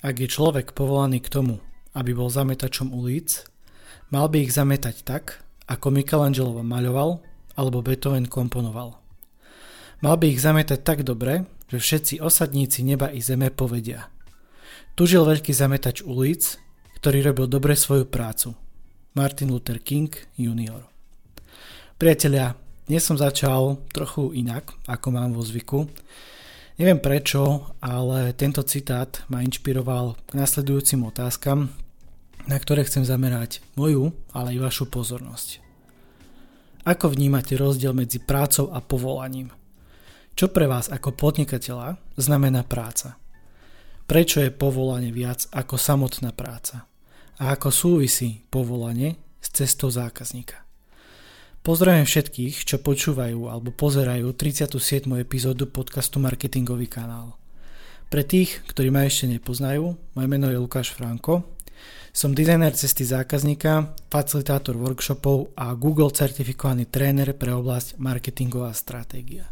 Ak je človek povolaný k tomu, aby bol zametačom ulic, mal by ich zametať tak, ako Michelangelo maľoval alebo Beethoven komponoval. Mal by ich zametať tak dobre, že všetci osadníci neba i zeme povedia. Tu žil veľký zametač ulic, ktorý robil dobre svoju prácu. Martin Luther King Jr. Priatelia, dnes som začal trochu inak, ako mám vo zvyku. Neviem prečo, ale tento citát ma inšpiroval k nasledujúcim otázkam, na ktoré chcem zamerať moju, ale i vašu pozornosť. Ako vnímate rozdiel medzi prácou a povolaním? Čo pre vás ako podnikateľa znamená práca? Prečo je povolanie viac ako samotná práca? A ako súvisí povolanie s cestou zákazníka? Pozdravujem všetkých, čo počúvajú alebo pozerajú 37. epizódu podcastu Marketingový kanál. Pre tých, ktorí ma ešte nepoznajú, moje meno je Lukáš Franko, som dizajner cesty zákazníka, facilitátor workshopov a Google certifikovaný tréner pre oblasť marketingová stratégia.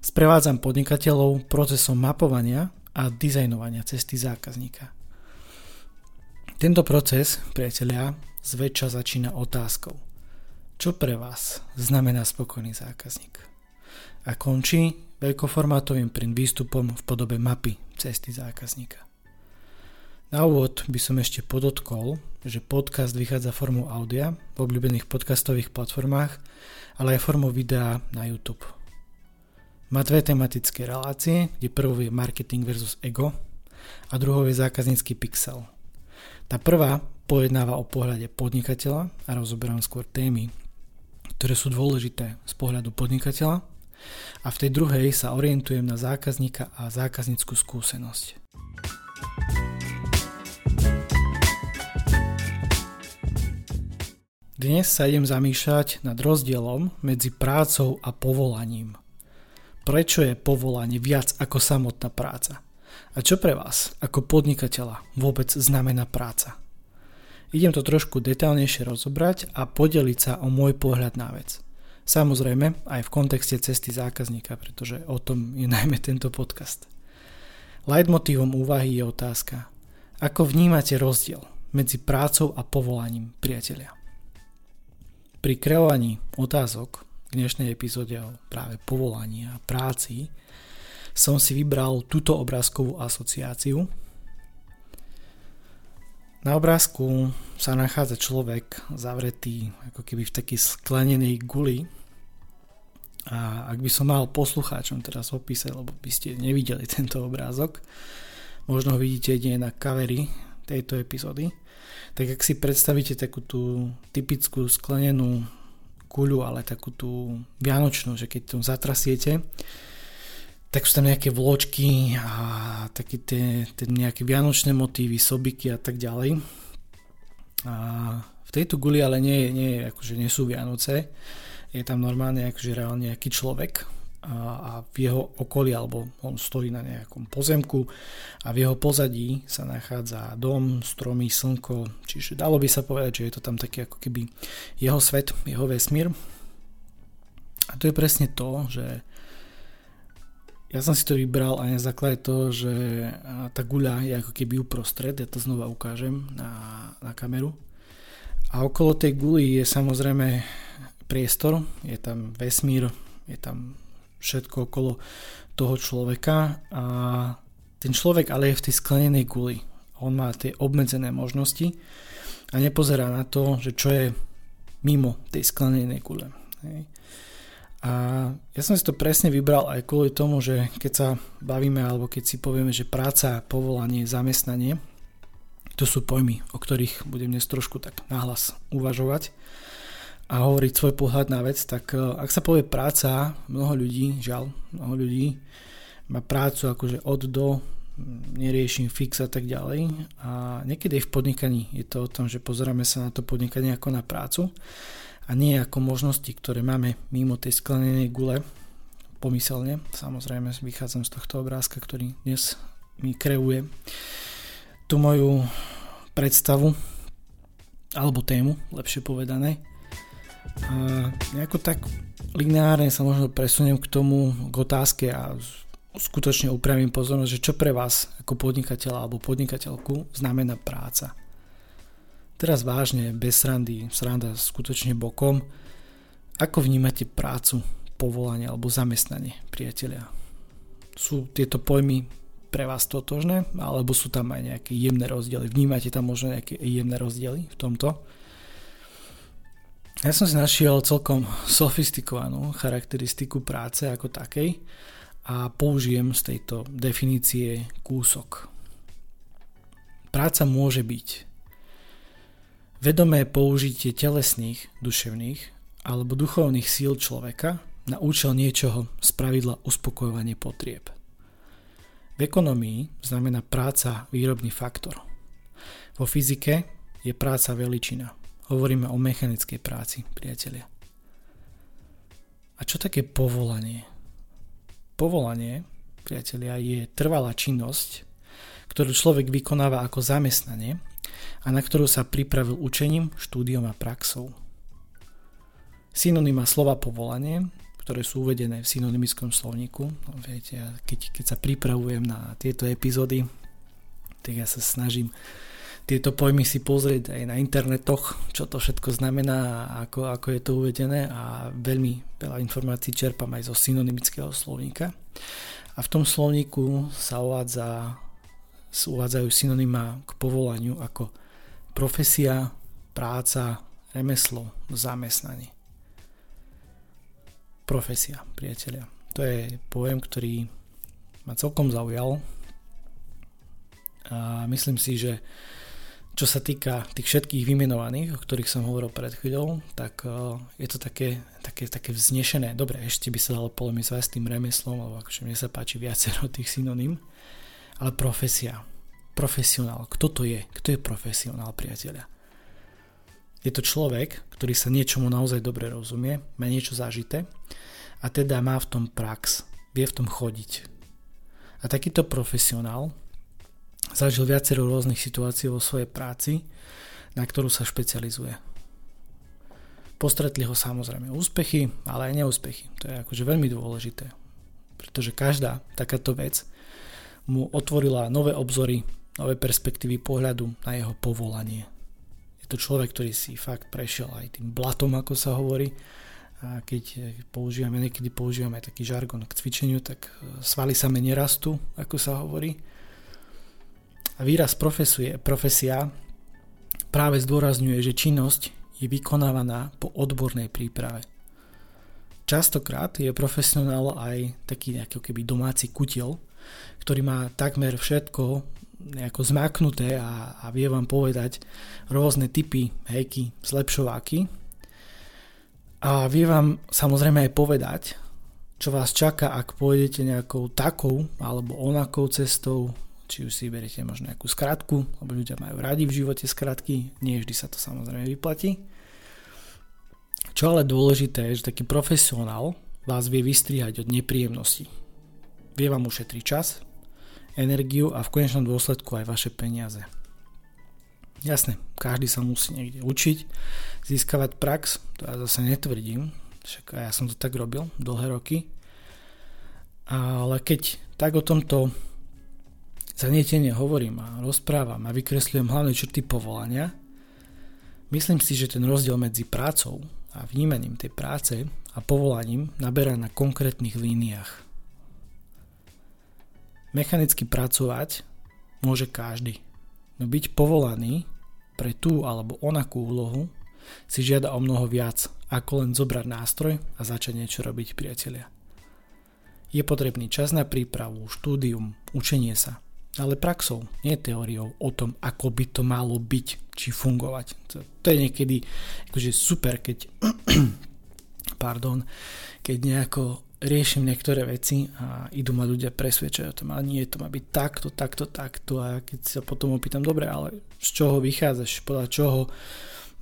Sprevádzam podnikateľov procesom mapovania a dizajnovania cesty zákazníka. Tento proces, priatelia, zväčša začína otázkou – čo pre vás znamená spokojný zákazník? A končí veľkoformátovým print výstupom v podobe mapy cesty zákazníka. Na úvod by som ešte podotkol, že podcast vychádza formou audia v obľúbených podcastových platformách, ale aj formou videa na YouTube. Má dve tematické relácie, kde prvou je marketing versus ego a druhou je zákaznícky pixel. Tá prvá pojednáva o pohľade podnikateľa a rozoberám skôr témy, ktoré sú dôležité z pohľadu podnikateľa a v tej druhej sa orientujem na zákazníka a zákazníckú skúsenosť. Dnes sa idem zamýšľať nad rozdielom medzi prácou a povolaním. Prečo je povolanie viac ako samotná práca? A čo pre vás ako podnikateľa vôbec znamená práca? Idem to trošku detálnejšie rozobrať a podeliť sa o môj pohľad na vec. Samozrejme aj v kontexte cesty zákazníka, pretože o tom je najmä tento podcast. Leitmotívom úvahy je otázka, ako vnímate rozdiel medzi prácou a povolaním priateľia. Pri kreovaní otázok k dnešnej epizóde o práve povolaní a práci som si vybral túto obrázkovú asociáciu, na obrázku sa nachádza človek zavretý ako keby v takej sklenenej guli. A ak by som mal poslucháčom teraz opísať, lebo by ste nevideli tento obrázok, možno ho vidíte nie na kavery tejto epizódy, tak ak si predstavíte takú tú typickú sklenenú guľu, ale takú tú vianočnú, že keď to zatrasiete, tak sú tam nejaké vločky a také tie, tie nejaké vianočné motívy, sobiky a tak ďalej. A v tejto guli ale nie, nie, akože nie sú Vianoce, je tam normálne akože reálne nejaký človek a, a v jeho okolí, alebo on stojí na nejakom pozemku a v jeho pozadí sa nachádza dom, stromy, slnko, čiže dalo by sa povedať, že je to tam taký ako keby jeho svet, jeho vesmír. A to je presne to, že ja som si to vybral aj na základe toho, že tá guľa je ako keby uprostred, ja to znova ukážem na, na kameru. A okolo tej guly je samozrejme priestor, je tam vesmír, je tam všetko okolo toho človeka a ten človek ale je v tej sklenenej guli. On má tie obmedzené možnosti a nepozerá na to, že čo je mimo tej sklenenej gule. Hej. A ja som si to presne vybral aj kvôli tomu, že keď sa bavíme alebo keď si povieme, že práca, povolanie, zamestnanie, to sú pojmy, o ktorých budem dnes trošku tak nahlas uvažovať a hovoriť svoj pohľad na vec, tak e, ak sa povie práca, mnoho ľudí, žiaľ, mnoho ľudí má prácu akože od do, neriešim fix a tak ďalej. A niekedy v podnikaní je to o tom, že pozeráme sa na to podnikanie ako na prácu a nie ako možnosti, ktoré máme mimo tej sklenenej gule, pomyselne, samozrejme vychádzam z tohto obrázka, ktorý dnes mi kreuje tú moju predstavu alebo tému, lepšie povedané. A nejako tak lineárne sa možno presuniem k tomu, k otázke a skutočne upravím pozornosť, že čo pre vás ako podnikateľa alebo podnikateľku znamená práca. Teraz vážne, bez srandy, sranda skutočne bokom. Ako vnímate prácu, povolanie alebo zamestnanie, priatelia? Sú tieto pojmy pre vás totožné, alebo sú tam aj nejaké jemné rozdiely? Vnímate tam možno nejaké jemné rozdiely v tomto? Ja som si našiel celkom sofistikovanú charakteristiku práce ako takej a použijem z tejto definície kúsok. Práca môže byť vedomé použitie telesných, duševných alebo duchovných síl človeka na účel niečoho z pravidla uspokojovanie potrieb. V ekonomii znamená práca výrobný faktor. Vo fyzike je práca veličina. Hovoríme o mechanickej práci, priatelia. A čo také povolanie? Povolanie, priatelia, je trvalá činnosť, ktorú človek vykonáva ako zamestnanie a na ktorú sa pripravil učením, štúdiom a praxou. Synonyma slova povolanie, ktoré sú uvedené v synonymickom slovníku, no viete, keď, keď sa pripravujem na tieto epizódy, tak ja sa snažím tieto pojmy si pozrieť aj na internetoch, čo to všetko znamená a ako, ako je to uvedené a veľmi veľa informácií čerpám aj zo synonymického slovníka. A v tom slovníku sa uvádza, uvádzajú synonyma k povolaniu ako profesia, práca, remeslo, zamestnanie. Profesia, priatelia. To je pojem, ktorý ma celkom zaujal a myslím si, že čo sa týka tých všetkých vymenovaných, o ktorých som hovoril pred chvíľou, tak uh, je to také, také, také vznešené. Dobre, ešte by sa dalo polemizovať s tým remeslom, lebo akože mne sa páči viacero tých synonym, ale profesia, profesionál, kto to je? Kto je profesionál, priateľa? Je to človek, ktorý sa niečomu naozaj dobre rozumie, má niečo zažité a teda má v tom prax, vie v tom chodiť. A takýto profesionál zažil viacero rôznych situácií vo svojej práci, na ktorú sa špecializuje. Postretli ho samozrejme úspechy, ale aj neúspechy. To je akože veľmi dôležité, pretože každá takáto vec mu otvorila nové obzory, nové perspektívy pohľadu na jeho povolanie. Je to človek, ktorý si fakt prešiel aj tým blatom, ako sa hovorí, a keď používame, niekedy používame taký žargon k cvičeniu, tak svaly sa nerastú, ako sa hovorí a výraz profesie, profesia práve zdôrazňuje, že činnosť je vykonávaná po odbornej príprave. Častokrát je profesionál aj taký nejaký keby domáci kutiel, ktorý má takmer všetko nejako zmaknuté a, a vie vám povedať rôzne typy hejky, zlepšováky a vie vám samozrejme aj povedať, čo vás čaká, ak pôjdete nejakou takou alebo onakou cestou, či už si beriete možno nejakú skratku, lebo ľudia majú radi v živote skratky, nie vždy sa to samozrejme vyplatí. Čo ale dôležité je, že taký profesionál vás vie vystrihať od nepríjemností. Vie vám ušetriť čas, energiu a v konečnom dôsledku aj vaše peniaze. Jasne, každý sa musí niekde učiť, získavať prax, to ja zase netvrdím, však ja som to tak robil dlhé roky, ale keď tak o tomto zanietene hovorím a rozprávam a vykresľujem hlavné črty povolania, myslím si, že ten rozdiel medzi prácou a vnímaním tej práce a povolaním naberá na konkrétnych líniách. Mechanicky pracovať môže každý, no byť povolaný pre tú alebo onakú úlohu si žiada o mnoho viac, ako len zobrať nástroj a začať niečo robiť priatelia. Je potrebný čas na prípravu, štúdium, učenie sa, ale praxou, nie teóriou o tom, ako by to malo byť, či fungovať. To, to je niekedy akože super, keď pardon, keď nejako riešim niektoré veci a idú ma ľudia presvedčať o tom, ale nie, to má byť takto, takto, takto a keď sa potom opýtam, dobre, ale z čoho vychádzaš, podľa čoho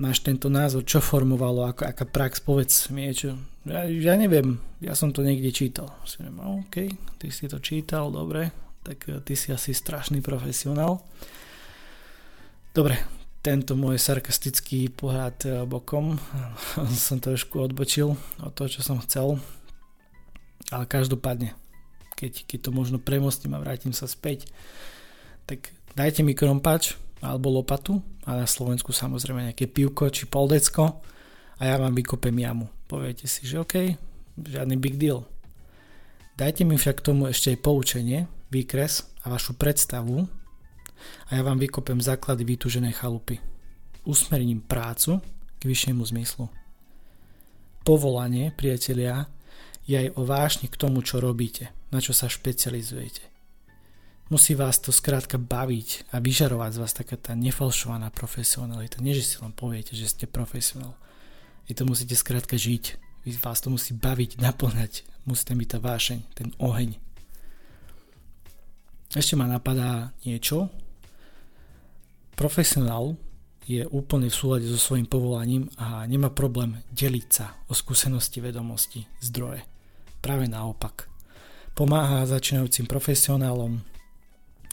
máš tento názor, čo formovalo, ako, aká prax, povedz niečo. Ja, ja neviem, ja som to niekde čítal. Si neviem, OK, ty si to čítal, dobre, tak eh, ty si asi strašný profesionál. Dobre, tento môj sarkastický pohľad eh, bokom som trošku odbočil od toho, čo som chcel. Ale každopádne, keď, keď to možno premostím a vrátim sa späť, tak dajte mi krompač alebo lopatu a na Slovensku samozrejme nejaké pivko či poldecko a ja vám vykopem jamu. Poviete si, že OK, žiadny big deal. Dajte mi však tomu ešte aj poučenie, výkres a vašu predstavu a ja vám vykopem základy vytúženej chalupy. Usmerním prácu k vyššiemu zmyslu. Povolanie, priatelia, je aj o vášni k tomu, čo robíte, na čo sa špecializujete. Musí vás to skrátka baviť a vyžarovať z vás taká tá nefalšovaná profesionalita. Nie, že si len poviete, že ste profesionál. Vy to musíte skrátka žiť. Vy vás to musí baviť, naplňať. Musíte byť tá vášeň, ten oheň. Ešte ma napadá niečo. Profesionál je úplne v súlade so svojím povolaním a nemá problém deliť sa o skúsenosti, vedomosti, zdroje. Práve naopak. Pomáha začínajúcim profesionálom,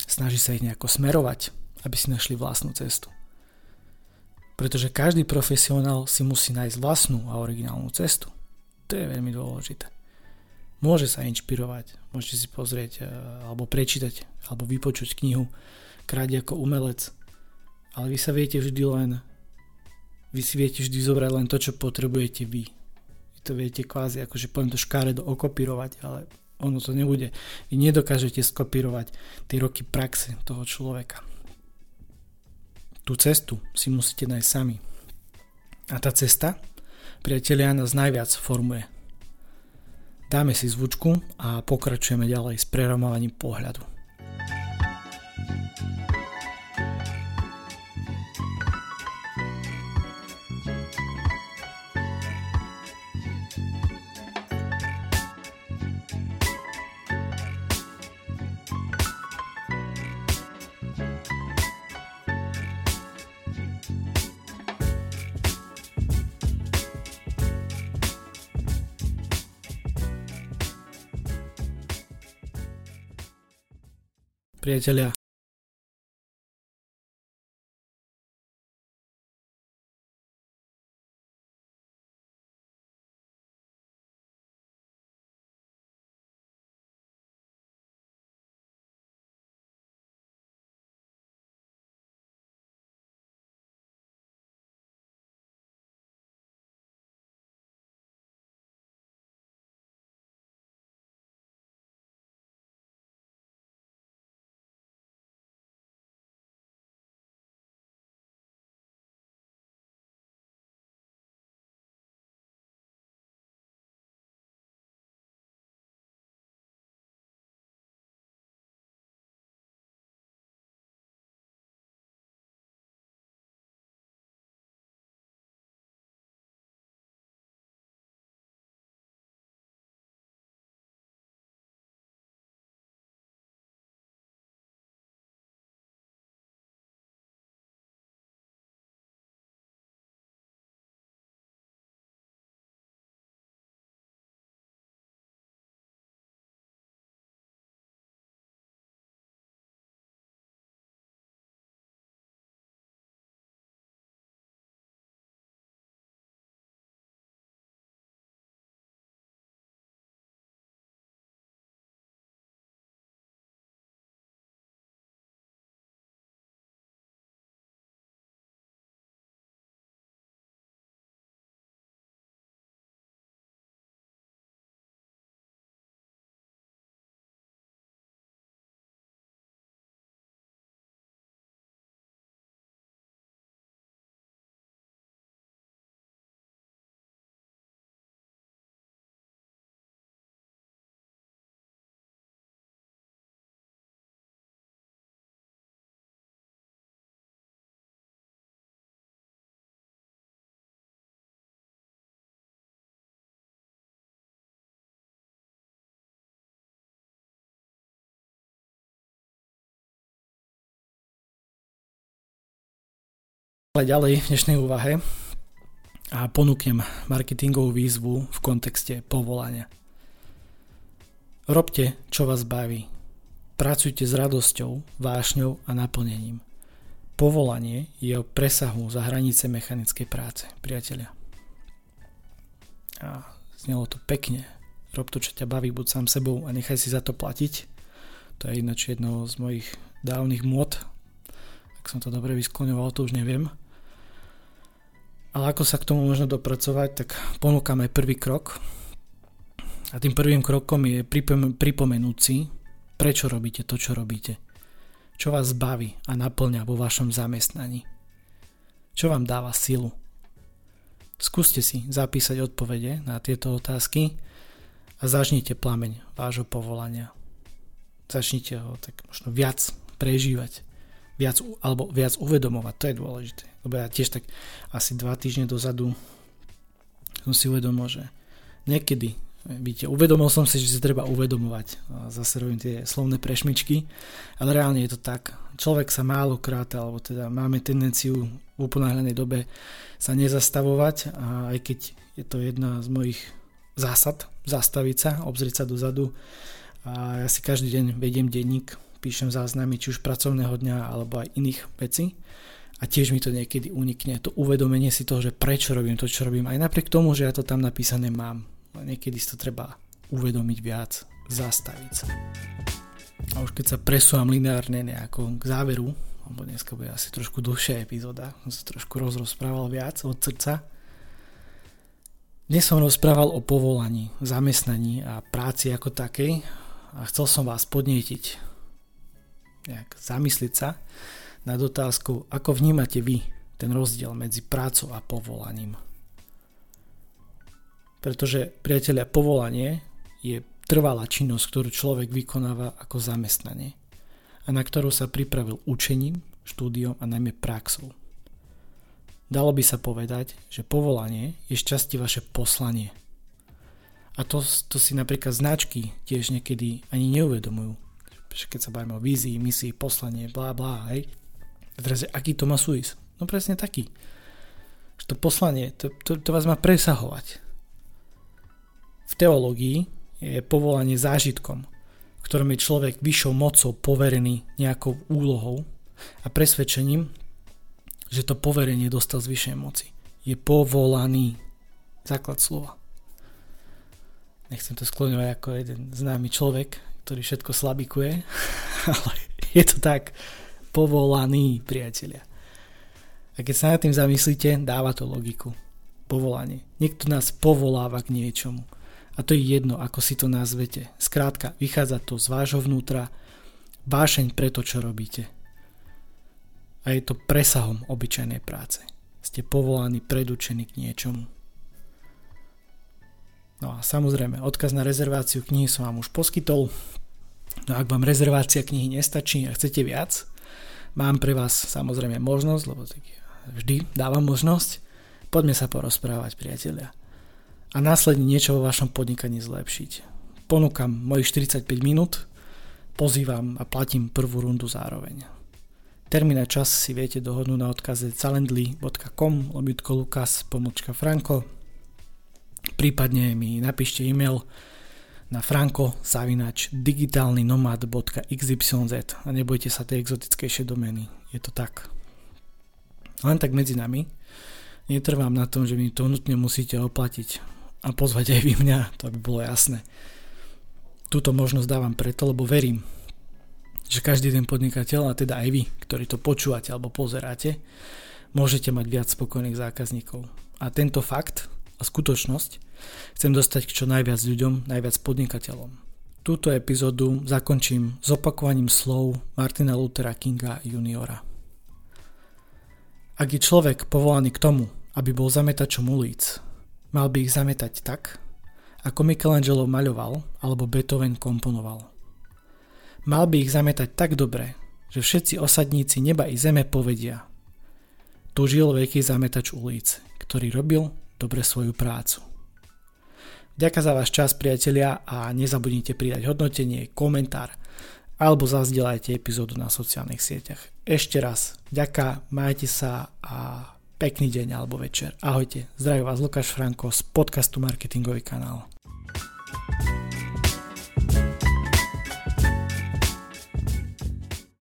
snaží sa ich nejako smerovať, aby si našli vlastnú cestu. Pretože každý profesionál si musí nájsť vlastnú a originálnu cestu. To je veľmi dôležité. Môže sa inšpirovať, môžete si pozrieť eh, alebo prečítať alebo vypočuť knihu Kráť ako umelec ale vy sa viete vždy len vy si viete vždy zobrať len to, čo potrebujete vy. Vy to viete kvázi, akože poviem to škáredo okopírovať, ale ono to nebude. Vy nedokážete skopírovať tie roky praxe toho človeka. Tú cestu si musíte nájsť sami. A tá cesta, priatelia, nás najviac formuje. Dáme si zvučku a pokračujeme ďalej s preramovaním pohľadu. Priatelia. Ďalej v dnešnej úvahe a ponúknem marketingovú výzvu v kontexte povolania. Robte, čo vás baví. Pracujte s radosťou, vášňou a naplnením. Povolanie je o presahu za hranice mechanickej práce, priatelia. A znelo to pekne, rob to, čo ťa baví, buď sám sebou a nechaj si za to platiť. To je ináč jedno z mojich dávnych môd. Som to dobre vyskloňoval, to už neviem. Ale ako sa k tomu možno dopracovať, tak ponúkam aj prvý krok. A tým prvým krokom je pripomenúť si, prečo robíte to, čo robíte. Čo vás baví a naplňa vo vašom zamestnaní. Čo vám dáva silu. Skúste si zapísať odpovede na tieto otázky a začnite plameň vášho povolania. Začnite ho tak možno viac prežívať, viac, alebo viac uvedomovať, to je dôležité. Lebo ja tiež tak asi dva týždne dozadu som si uvedomil, že niekedy Víte, uvedomil som si, že si treba uvedomovať. Zase robím tie slovné prešmičky, ale reálne je to tak. Človek sa málokrát, alebo teda máme tendenciu v uponáhľanej dobe sa nezastavovať a aj keď je to jedna z mojich zásad, zastaviť sa, obzrieť sa dozadu a ja si každý deň vediem denník, píšem záznamy či už pracovného dňa alebo aj iných vecí a tiež mi to niekedy unikne, to uvedomenie si toho, že prečo robím to, čo robím, aj napriek tomu, že ja to tam napísané mám niekedy si to treba uvedomiť viac, zastaviť sa. A už keď sa presúvam lineárne nejako k záveru, lebo dneska bude asi trošku dlhšia epizóda, som sa trošku rozprával viac od srdca. Dnes som rozprával o povolaní, zamestnaní a práci ako takej a chcel som vás podnietiť nejak zamysliť sa nad otázkou, ako vnímate vy ten rozdiel medzi prácou a povolaním. Pretože, priateľia, povolanie je trvalá činnosť, ktorú človek vykonáva ako zamestnanie a na ktorú sa pripravil učením, štúdiom a najmä praxou. Dalo by sa povedať, že povolanie je šťastie vaše poslanie. A to, to si napríklad značky tiež niekedy ani neuvedomujú. Keď sa bavíme o vízii, misii, poslanie, blá blá, hej. Teraz, aký to má súvis? No presne taký. Že to poslanie, to, to, to vás má presahovať v teológii je povolanie zážitkom, v ktorom je človek vyššou mocou poverený nejakou úlohou a presvedčením, že to poverenie dostal z vyššej moci. Je povolaný. Základ slova. Nechcem to skloňovať ako jeden známy človek, ktorý všetko slabikuje, ale je to tak povolaný, priatelia. A keď sa nad tým zamyslíte, dáva to logiku. Povolanie. Niekto nás povoláva k niečomu. A to je jedno, ako si to nazvete. Skrátka, vychádza to z vášho vnútra, vášeň pre to, čo robíte. A je to presahom obyčajnej práce. Ste povolaní, predúčení k niečomu. No a samozrejme, odkaz na rezerváciu knihy som vám už poskytol. No ak vám rezervácia knihy nestačí a chcete viac, mám pre vás samozrejme možnosť, lebo tak vždy dávam možnosť. Poďme sa porozprávať, priatelia a následne niečo vo vašom podnikaní zlepšiť. Ponúkam mojich 45 minút, pozývam a platím prvú rundu zároveň. Termín a čas si viete dohodnúť na odkaze calendly.com lomítko lukas pomočka franko prípadne mi napíšte e-mail na franko zavinač digitálnynomad.xyz a nebojte sa tej exotickejšie domény. Je to tak. Len tak medzi nami. Netrvám na tom, že mi to nutne musíte oplatiť a pozvať aj vy mňa, to by bolo jasné. Túto možnosť dávam preto, lebo verím, že každý ten podnikateľ, a teda aj vy, ktorí to počúvate alebo pozeráte, môžete mať viac spokojných zákazníkov. A tento fakt a skutočnosť chcem dostať k čo najviac ľuďom, najviac podnikateľom. Túto epizódu zakončím s opakovaním slov Martina Luthera Kinga juniora. Ak je človek povolaný k tomu, aby bol zametačom ulic, Mal by ich zametať tak, ako Michelangelo maľoval alebo Beethoven komponoval. Mal by ich zametať tak dobre, že všetci osadníci neba i zeme povedia Tu žil veľký zametač ulic, ktorý robil dobre svoju prácu. Ďakujem za váš čas, priatelia, a nezabudnite pridať hodnotenie, komentár alebo zazdieľajte epizódu na sociálnych sieťach. Ešte raz, ďaká, majte sa a Pekný deň alebo večer. Ahojte, zdraví vás Lukáš Franko z podcastu Marketingový kanál.